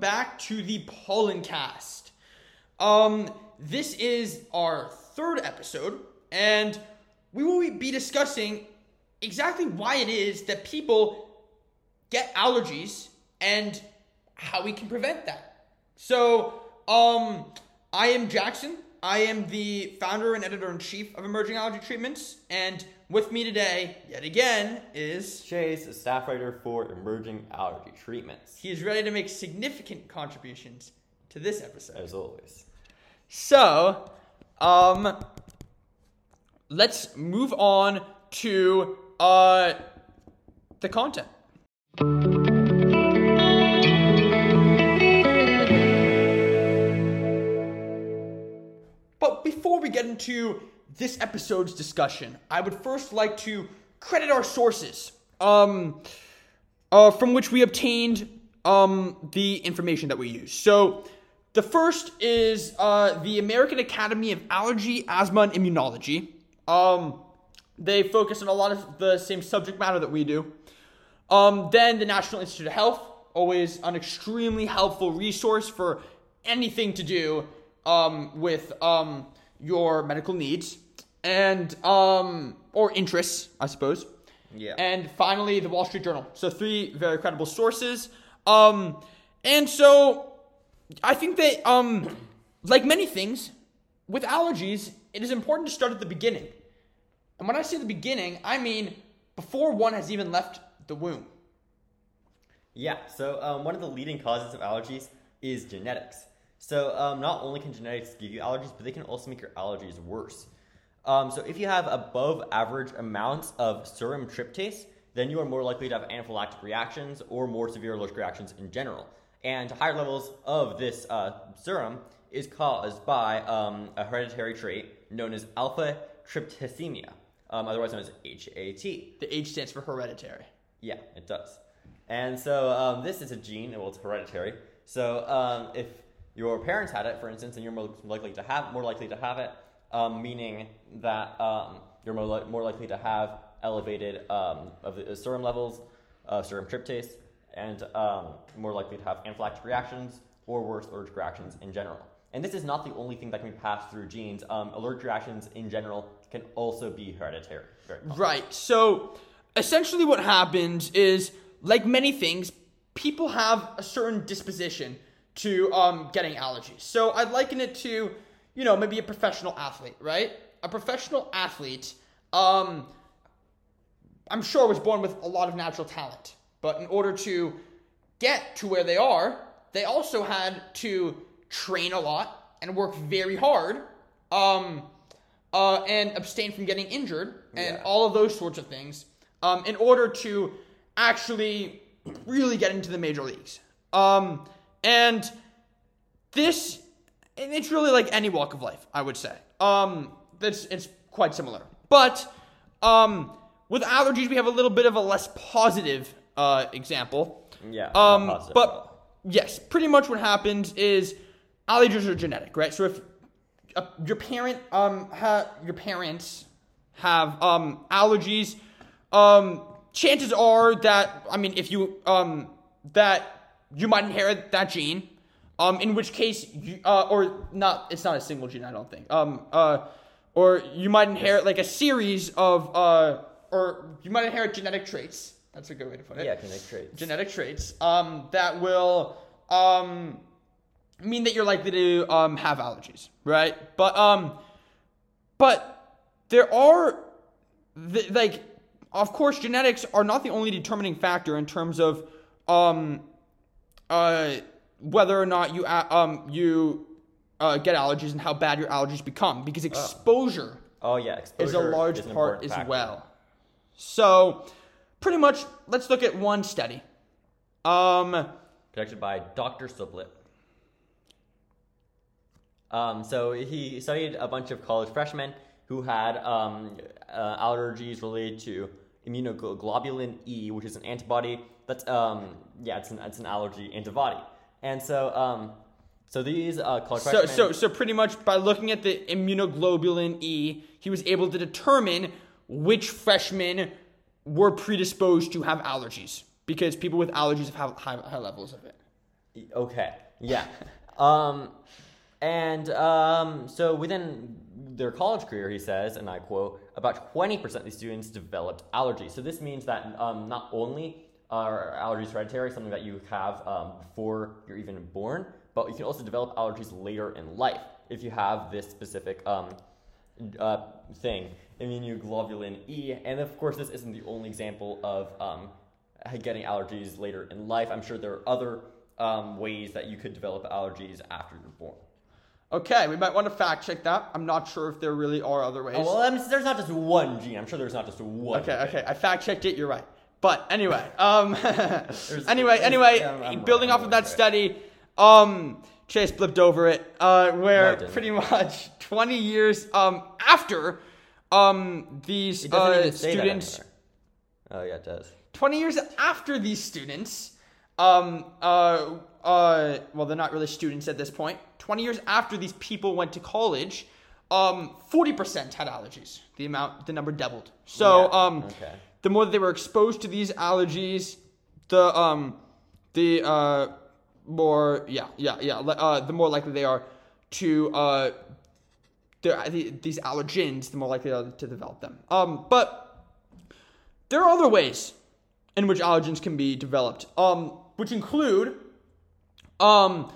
back to the Pollen Cast. Um, this is our third episode, and we will be discussing exactly why it is that people get allergies and how we can prevent that. So, um, I am Jackson. I am the founder and editor in chief of Emerging Allergy Treatments, and with me today, yet again, is Chase, a staff writer for Emerging Allergy Treatments, he is ready to make significant contributions to this episode. as always. So, um, let's move on to uh the content. Before we get into this episode's discussion, I would first like to credit our sources, um, uh, from which we obtained um, the information that we use. So, the first is uh, the American Academy of Allergy, Asthma, and Immunology. Um, they focus on a lot of the same subject matter that we do. Um, then the National Institute of Health, always an extremely helpful resource for anything to do um, with um, your medical needs and um, or interests, I suppose. Yeah. And finally, the Wall Street Journal. So three very credible sources. Um, and so I think that um, like many things with allergies, it is important to start at the beginning. And when I say the beginning, I mean before one has even left the womb. Yeah, so um, one of the leading causes of allergies is genetics. So um, not only can genetics give you allergies, but they can also make your allergies worse. Um, so if you have above average amounts of serum tryptase, then you are more likely to have anaphylactic reactions or more severe allergic reactions in general. And higher levels of this uh, serum is caused by um, a hereditary trait known as alpha tryptophanemia, um, otherwise known as HAT. The H stands for hereditary. Yeah, it does. And so um, this is a gene, well, it's hereditary. So um, if your parents had it, for instance, and you're more likely to have more likely to have it, um, meaning that um, you're more, li- more likely to have elevated um, of the serum levels, uh, serum tryptase, and um, more likely to have anaphylactic reactions or worse allergic reactions in general. And this is not the only thing that can be passed through genes. Um, allergic reactions in general can also be hereditary. Right. So essentially, what happens is, like many things, people have a certain disposition to um, getting allergies. So I'd liken it to, you know, maybe a professional athlete, right? A professional athlete, um, I'm sure, was born with a lot of natural talent. But in order to get to where they are, they also had to train a lot and work very hard. Um, uh, and abstain from getting injured and Yeah. all of those sorts of things um, in order to actually really get into the major leagues. Um, and this, and it's really like any walk of life, I would say. Um, that's it's quite similar, but um, with allergies, we have a little bit of a less positive uh, example. Yeah, Um, positive but yes, pretty much what happens is allergies are genetic, right? So if uh, your parent um ha- your parents have um allergies, um chances are that I mean if you um that you might inherit that gene. Um, in which case, you, uh, or not, it's not a single gene, I don't think. Um, uh, or you might inherit like a series of, uh, or you might inherit genetic traits. That's a good way to put it Yeah, genetic traits. genetic traits um, that will um, mean that you're likely to um, have allergies, right? But um, but there are th- like, of course, genetics are not the only determining factor in terms of um, uh, whether or not you um you uh, get allergies and how bad your allergies become because exposure oh yeah, exposure is a large is part as factor. well. So, pretty much, let's look at one study. Um, conducted by Dr. Sublett. Um, so he studied a bunch of college freshmen who had um, uh, allergies related to immunoglobulin E, which is an antibody. That's um, yeah, it's an it's an allergy antibody. And so um, so these uh, college so, so, so pretty much by looking at the immunoglobulin E, he was able to determine which freshmen were predisposed to have allergies because people with allergies have high, high levels of it. Okay. Yeah. um, and um, so within their college career, he says, and I quote, about 20% of these students developed allergies. So this means that um, not only are allergies hereditary, something that you have um, before you're even born, but you can also develop allergies later in life if you have this specific um, uh, thing, immunoglobulin E. And of course, this isn't the only example of um, getting allergies later in life. I'm sure there are other um, ways that you could develop allergies after you're born. Okay, we might want to fact check that. I'm not sure if there really are other ways. Oh, well, I mean, there's not just one gene. I'm sure there's not just one. okay, thing. okay, I fact checked it. You're right. But anyway, um, anyway, anyway, yeah, I'm- I'm building right, off I'm of that right. study, um, Chase blipped over it, uh, where didn't. pretty much 20 years um after um these uh, students. Oh yeah, it does. 20 years after these students, um, uh, uh, well, they're not really students at this point. 20 years after these people went to college, um, 40% had allergies. The amount, the number doubled. So, Yeah, um, okay. The more that they were exposed to these allergies, the, um, the, uh, more, yeah, yeah, yeah, uh, the more likely they are to, uh, the, the, these allergens, the more likely they are to develop them. Um, but there are other ways in which allergens can be developed, um, which include um,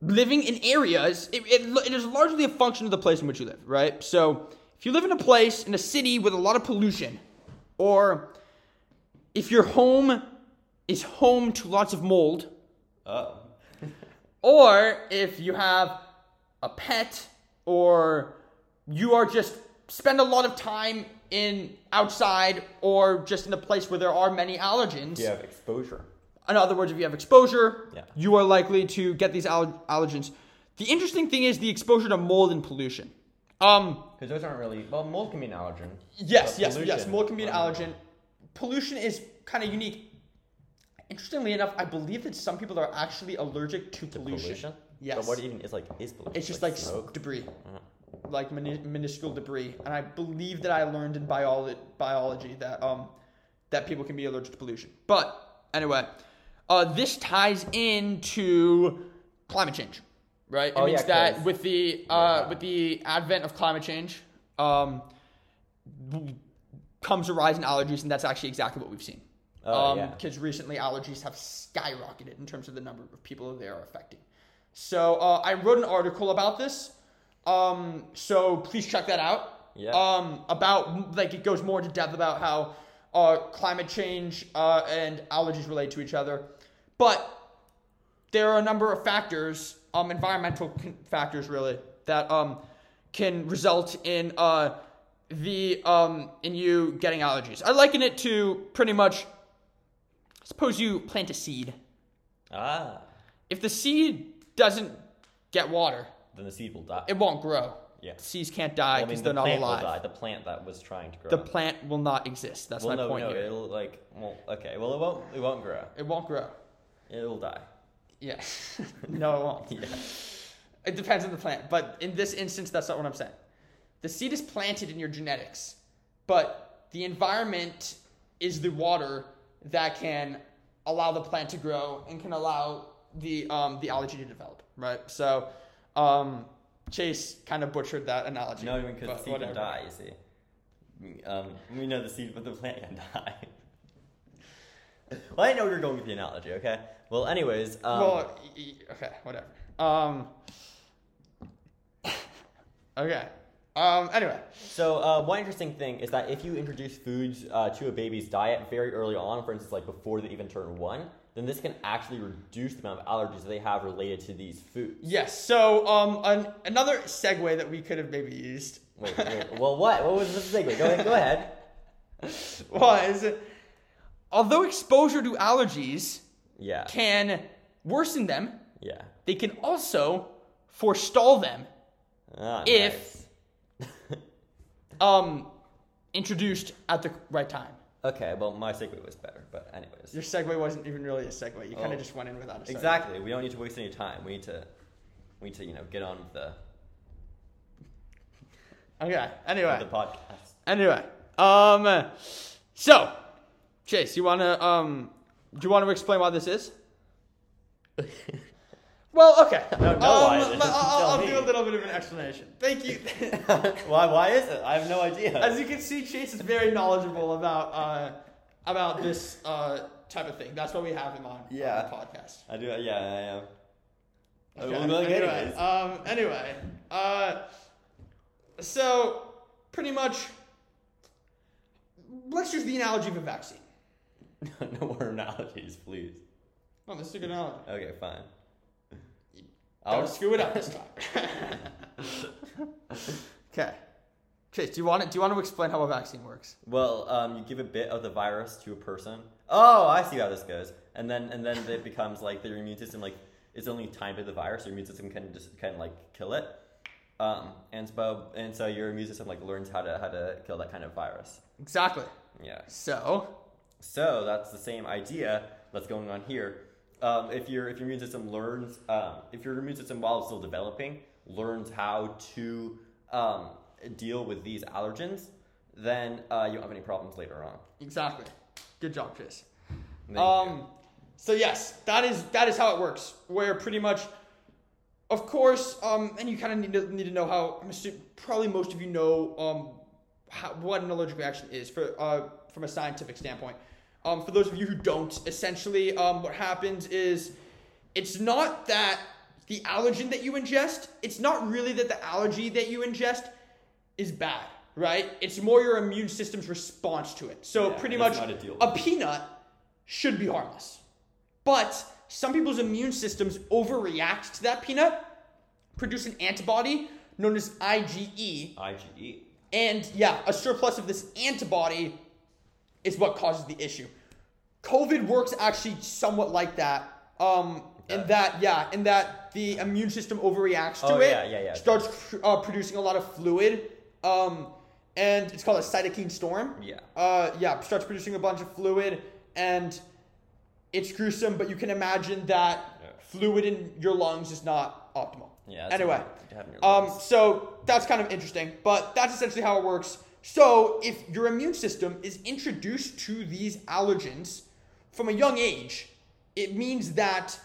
living in areas. It, it, it is largely a function of the place in which you live, right? So if you live in a place in a city with a lot of pollution, or if your home is home to lots of mold, Oh. or if you have a pet or you are just spend a lot of time in outside or just in a place where there are many allergens. You have exposure. In other words, if you have exposure, Yeah. you are likely to get these aller- allergens. The interesting thing is the exposure to mold and pollution. Um, Because those aren't really well. Mold can be an allergen. yes, yes, yes. Mold can be an allergen. Pollution is kind of unique. Interestingly enough, I believe that some people are actually allergic to, pollution. Pollution. Yes. But what even is like is pollution? It's just like, smoke. debris, Uh-huh. like mini- minuscule debris. And I believe that I learned in biology, biology that um that people can be allergic to pollution. But anyway, uh, this ties into climate change, right? It Oh, means yeah, that with the uh, Yeah. with the advent of climate change, um, comes a rise in allergies, and that's actually exactly what we've seen. Oh, um, yeah. Because recently allergies have skyrocketed in terms of the number of people they are affecting. So uh, I wrote an article about this. Um, so please check that out. Yeah. Um, about like it goes more into depth about how uh, climate change uh, and allergies relate to each other, but there are a number of factors, um, environmental factors really, that um, can result in uh, the um, in you getting allergies. I liken it to pretty much. Suppose you plant a seed. Ah. If the seed doesn't get water, Then the seed will die. it won't grow. Yeah. Seeds can't die Well, I because mean, they're the not plant alive. will die. The plant that was trying to grow. The plant will not exist. That's well, my no, point no, here. it'll like well, okay. Well, it won't. It won't grow. It won't grow. It'll die. Yeah. no, it won't. Yeah. It depends on the plant, but in this instance, that's not what I'm saying. The seed is planted in your genetics, but the environment is the water that can allow the plant to grow and can allow the um, the allergy to develop. Right. So, um, Chase kind of butchered that analogy. No, even because but the seed whatever. can die. You see. Um, we know the seed, but the plant can die. Well, I know were going with the analogy. Okay. Well, anyways. Um, well, okay, whatever. Um. okay. Um. Anyway. So uh, one interesting thing is that if you introduce foods uh, to a baby's diet very early on, for instance, like before they even turn one, then this can actually reduce the amount of allergies that they have related to these foods. Yes. So, um, an, another segue that we could have maybe used Wait, wait, well, what? What was the segue? Go ahead. Go ahead. was, although exposure to allergies Yeah. can worsen them, Yeah. they can also forestall them Ah, If- nice. um, introduced at the right time. Okay, well, my segue was better, but anyways. Your segue wasn't even really a segue. You kind Oh. of just went in without a segue. Exactly. We don't need to waste any time. We need to, we need to, you know, get on with the, Okay. Anyway. the podcast. Anyway, um, so Chase, you wanna um, do you want to explain why this is? Well, okay. I don't know why it Um, is. I'll, I'll, do a little bit of an explanation. Thank you. why? Why is it? I have no idea. As you can see, Chase is very knowledgeable about uh, about this uh, type of thing. That's why we have him on, Yeah. on the podcast. I do. Yeah, I am. Okay. Well, like, anyway, um, anyway, uh, so pretty much, let's use the analogy of a vaccine. no more analogies, please. No, this is a good analogy. Okay, fine. I'll screw it up this time. okay, Chase, do you want to, do you want to explain how a vaccine works? Well, um, you give a bit of the virus to a person. Oh, I see how this goes. And then and then it becomes like their immune system like it's only time to the virus. Your immune system can just kind of like kill it. Um, and so and so your immune system like learns how to how to kill that kind of virus. Exactly. Yeah. So, So that's the same idea that's going on here. Um, if your if your immune system learns, um, if your immune system while it's still developing learns how to um, deal with these allergens, then uh, you don't have any problems later on. exactly. Good job, Chris. Um, so yes, that is that is how it works. Where pretty much, of course, um, and you kind of need to need to know how. I'm assuming probably most of you know um, how, what an allergic reaction is for uh, from a scientific standpoint. Um, for those of you who don't, essentially, um, what happens is it's not that the allergen that you ingest. It's not really that the allergy that you ingest is bad, right? It's more your immune system's response to it. So Yeah, pretty much know how to deal a peanut should be harmless. But some people's immune systems overreact to that peanut, produce an antibody known as IgE, IgE. And yeah, a surplus of this antibody is what causes the issue. COVID works actually somewhat like that. Um, in that, yeah, in that the immune system overreacts to Oh, it, yeah, yeah, yeah. starts uh, producing a lot of fluid, um, and it's called a cytokine storm. Yeah. Uh, yeah, starts producing a bunch of fluid, and it's gruesome. But you can imagine that fluid in your lungs is not optimal. Yeah. Anyway, what you have in your um, so that's kind of interesting, but that's essentially how it works. So if your immune system is introduced to these allergens from a young age, it means that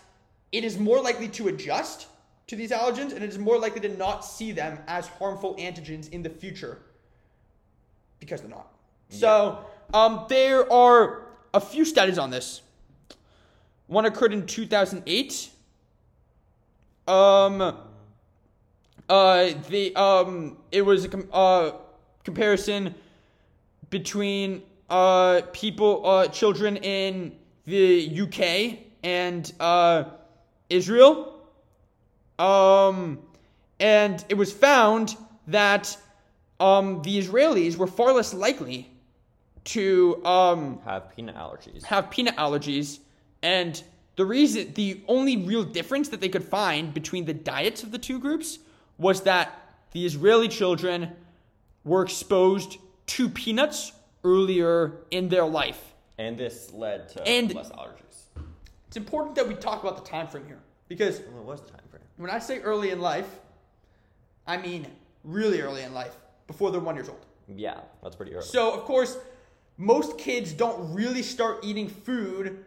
it is more likely to adjust to these allergens and it is more likely to not see them as harmful antigens in the future because they're not. So um, there are a few studies on this. One occurred in 2008. Um, uh, the um, it was a com- uh, comparison between uh people, uh, children in the UK and uh, Israel. Um, and it was found that um, the Israelis were far less likely to um, have peanut allergies. have peanut allergies and the reason the only real difference that they could find between the diets of the two groups was that the Israeli children were exposed to peanuts earlier in their life. And this led to And- less allergies. It's important that we talk about the time frame here because what was the time frame? when I say early in life, I mean really early in life, before they're 1 years old. Yeah, that's pretty early. So, of course, most kids don't really start eating food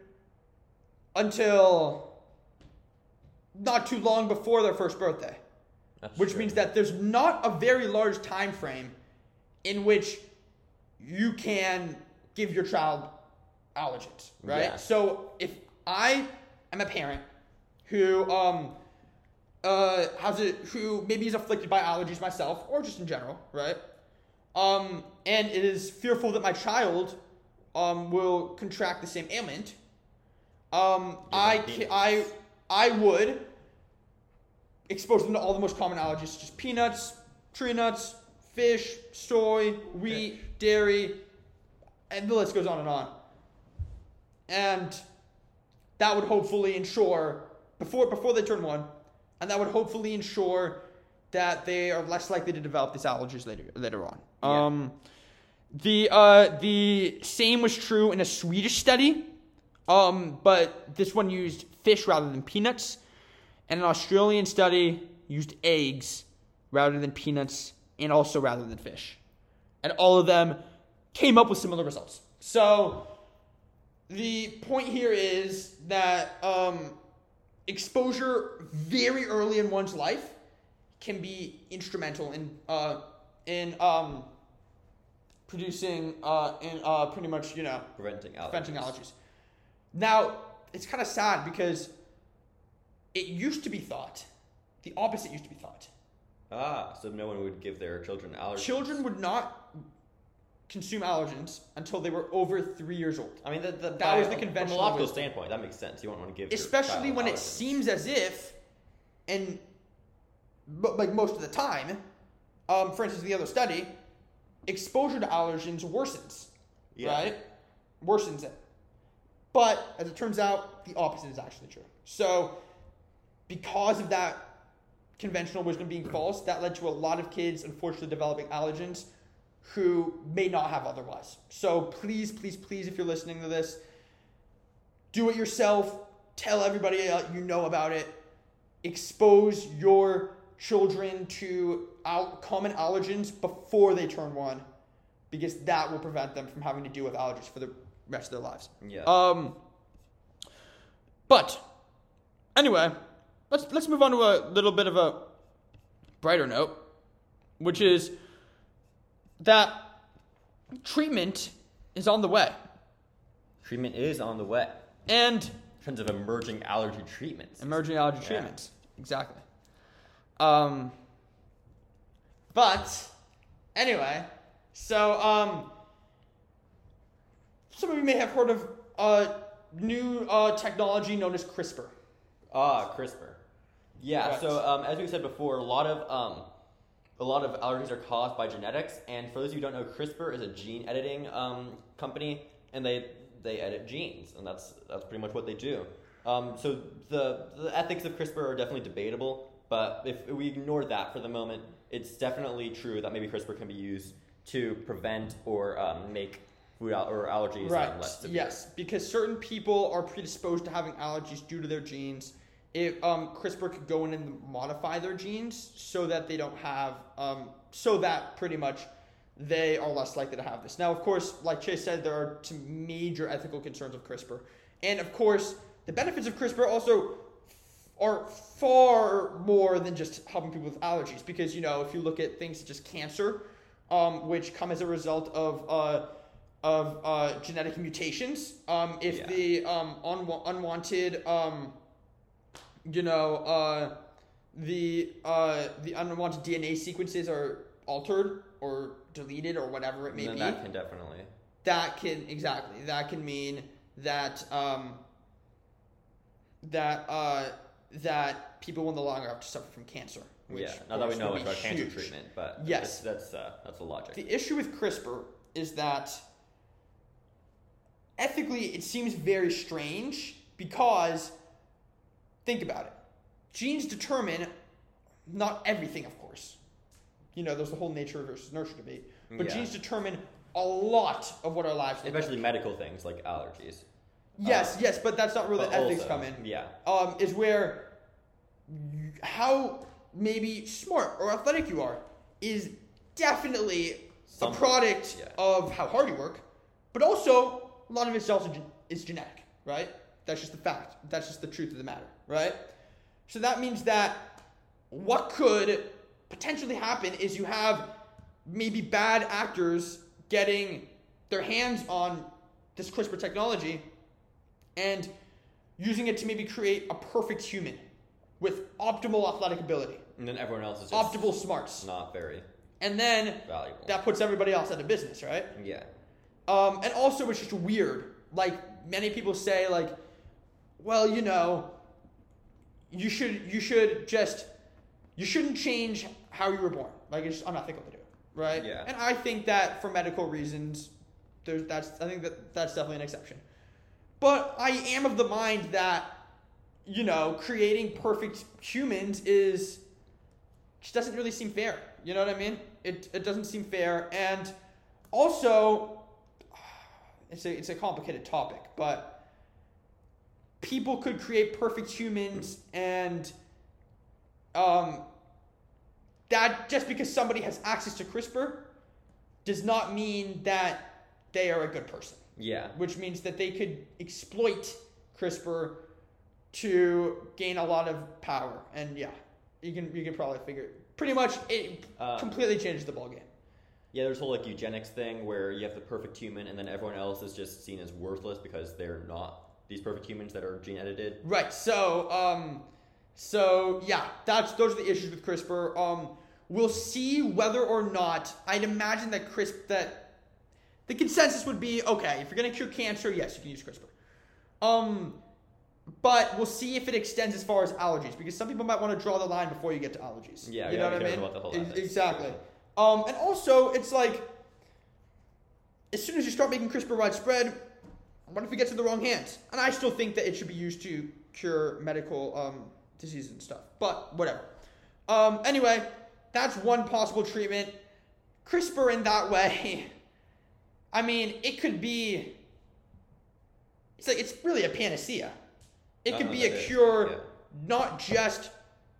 until not too long before their first birthday, That's which true. means that there's not a very large time frame in which you can give your child allergens, right? Yeah. So, if I am a parent who um uh has a who maybe is afflicted by allergies myself or just in general, right? Um and it is fearful that my child um will contract the same ailment. Um I ca- I I would expose them to all the most common allergies such as peanuts, tree nuts, fish, soy, wheat, dairy, and the list goes on and on. And that would hopefully ensure before before they turn one, and that would hopefully ensure that they are less likely to develop these allergies later later on. Yeah. Um, the uh, the same was true in a Swedish study, um, but this one used fish rather than peanuts, and an Australian study used eggs rather than peanuts, and also rather than fish, and all of them came up with similar results. So the point here is that um, exposure very early in one's life can be instrumental in uh, in um, producing uh, in uh, pretty much you know Preventing allergies. preventing allergies. Now it's kind of sad because it used to be thought the opposite used to be thought. Ah, so no one would give their children allergens. Children would not consume allergens until they were over three years old. I mean, the, the, That was the From conventional a logical wisdom. standpoint, that makes sense. You won't want to give especially when it seems as if, and but like most of the time, um, for instance, the other study, exposure to allergens worsens, Yeah. right? Worsens it. But as it turns out, the opposite is actually true. So, because of that conventional wisdom being false, that led to a lot of kids unfortunately developing allergens who may not have otherwise. So please, please, please, if you're listening to this, do it yourself. Tell everybody you know about it. Expose your children to common allergens before they turn one, because that will prevent them from having to deal with allergies for the rest of their lives. Yeah. Um. But anyway, let's let's move on to a little bit of a brighter note, which is that treatment is on the way, Treatment is on the way. and In terms of emerging allergy treatments. emerging allergy Yeah. treatments exactly. Um. But anyway, so um, some of you may have heard of a new uh, technology known as CRISPR. Ah, CRISPR. Yeah. Correct. So um, as we said before, a lot of um, a lot of allergies are caused by genetics, and for those of you who don't know, CRISPR is a gene editing um, company, and they they edit genes, and that's that's pretty much what they do. Um, so the the ethics of CRISPR are definitely debatable, but if we ignore that for the moment, it's definitely true that maybe CRISPR can be used to prevent or um, make food al- or allergies Right. less severe. Yes, because certain people are predisposed to having allergies due to their genes. If um, CRISPR could go in and modify their genes so that they don't have, um, so that pretty much they are less likely to have this. Now, of course, like Chase said, there are some major ethical concerns of CRISPR, and of course, the benefits of CRISPR also are far more than just helping people with allergies. Because you know, if you look at things such as cancer, um, which come as a result of uh, of uh, genetic mutations, um, if Yeah. the um, unwa- unwanted, um, you know, uh, the uh, the unwanted DNA sequences are altered or deleted or whatever it may be, that can definitely. that can exactly that can mean that um, that uh, that people will no longer have to suffer from cancer. Which yeah. Not that we know would much be about cancer treatment, but Yes. that's that's, uh, that's the logic. The issue with CRISPR is that ethically it seems very strange because think about it. Genes determine not everything, of course. You know, there's the whole nature versus nurture debate. But Yeah. genes determine a lot of what our lives look like. Especially medical things like allergies. Yes, yes, but that's not where the ethics also- come in. Yeah. Um, is where how maybe smart or athletic you are is definitely Some- a product yeah. of how hard you work, but also a lot of it's also gen- is genetic, right? That's just the fact. That's just the truth of the matter, right? So that means that what could potentially happen is you have maybe bad actors getting their hands on this CRISPR technology and using it to maybe create a perfect human with optimal athletic ability, And then everyone else is just optimal smarts. not very And then valuable. that puts everybody else out of business, right? yeah. Um, and also, it's just weird. Like many people say, like, well, you know, you should you should just you shouldn't change how you were born. Like it's just unethical to do, right? Yeah. And I think that for medical reasons, there's that's I think that that's definitely an exception. But I am of the mind that you know creating perfect humans is just doesn't really seem fair. You know what I mean? It it doesn't seem fair, and also it's a it's a complicated topic, but people could create perfect humans, and um, that just because somebody has access to CRISPR does not mean that they are a good person Yeah. which means that they could exploit CRISPR to gain a lot of power. And yeah, you can you can probably figure pretty much it Uh, completely changes the ball game. Yeah, there's a whole like eugenics thing where you have the perfect human, and then everyone else is just seen as worthless because they're not these perfect humans that are gene edited. Right. So, um, so yeah, that's those are the issues with CRISPR. Um, we'll see whether or not. I'd imagine that CRISPR that the consensus would be okay if you're gonna cure cancer, yes, you can use CRISPR. Um, but we'll see if it extends as far as allergies because some people might want to draw the line before you get to allergies. Yeah, you yeah, know what I mean. about the whole ethics. exactly. Um, and also it's like as soon as you start making CRISPR widespread, what if it gets in the wrong hands? And I still think that it should be used to cure medical um, diseases and stuff. But whatever. Um, anyway, that's one possible treatment. CRISPR in that way, I mean, it could be. It's like it's really a panacea. It could be a cure yeah. not just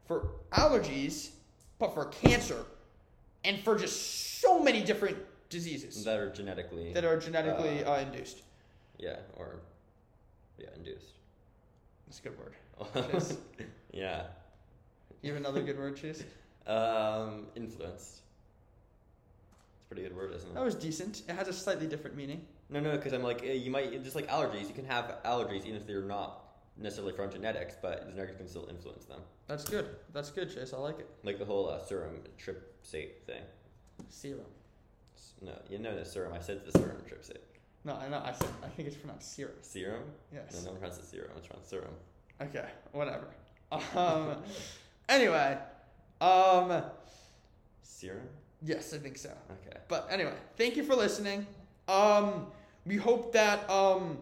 for allergies, but for cancer, and for just so many different diseases that are genetically that are genetically Uh, uh, induced. yeah or yeah induced. That's a good word. Yeah. You have another good word, Chase? Um, influenced. It's a pretty good word, isn't it? That was decent. It has a slightly different meaning. No, no, because I'm like, eh, you might just like allergies. You can have allergies even if they're not necessarily from genetics, but genetics can still influence them. That's good. That's good, Chase. I like it. Like the whole uh, serum trypsate thing. Serum. No, you know the serum. I said the serum trypsate. No, I know. I said. I think it's pronounced serum. Serum? Yes. No, no one pronounces serum. It's pronounced serum. Okay. Whatever. Um. anyway. Um. Serum? Yes, I think so. Okay. But anyway, thank you for listening. Um, we hope that um,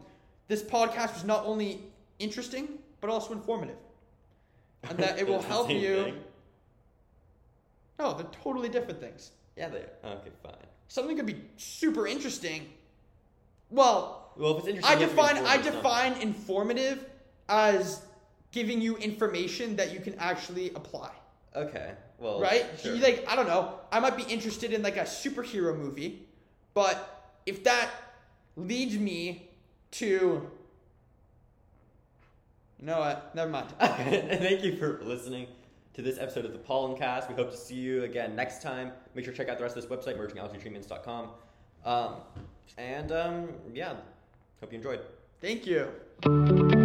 this podcast was not only interesting but also informative, and that it will help you. thing? No, they're totally different things. Yeah, they are. Okay, fine. Something could be super interesting. Well, Well, if it's interesting, I you have to be define I define informative as giving you information that you can actually apply. Okay. Well. right? Sure. Like I don't know. I might be interested in like a superhero movie, but if that leads me to, know? Never mind. Thank you for listening to this episode of the Pollen Cast. We hope to see you again next time. Make sure to check out the rest of this website, emergingallergytreatments.com. Um, and um, yeah, hope you enjoyed. Thank you.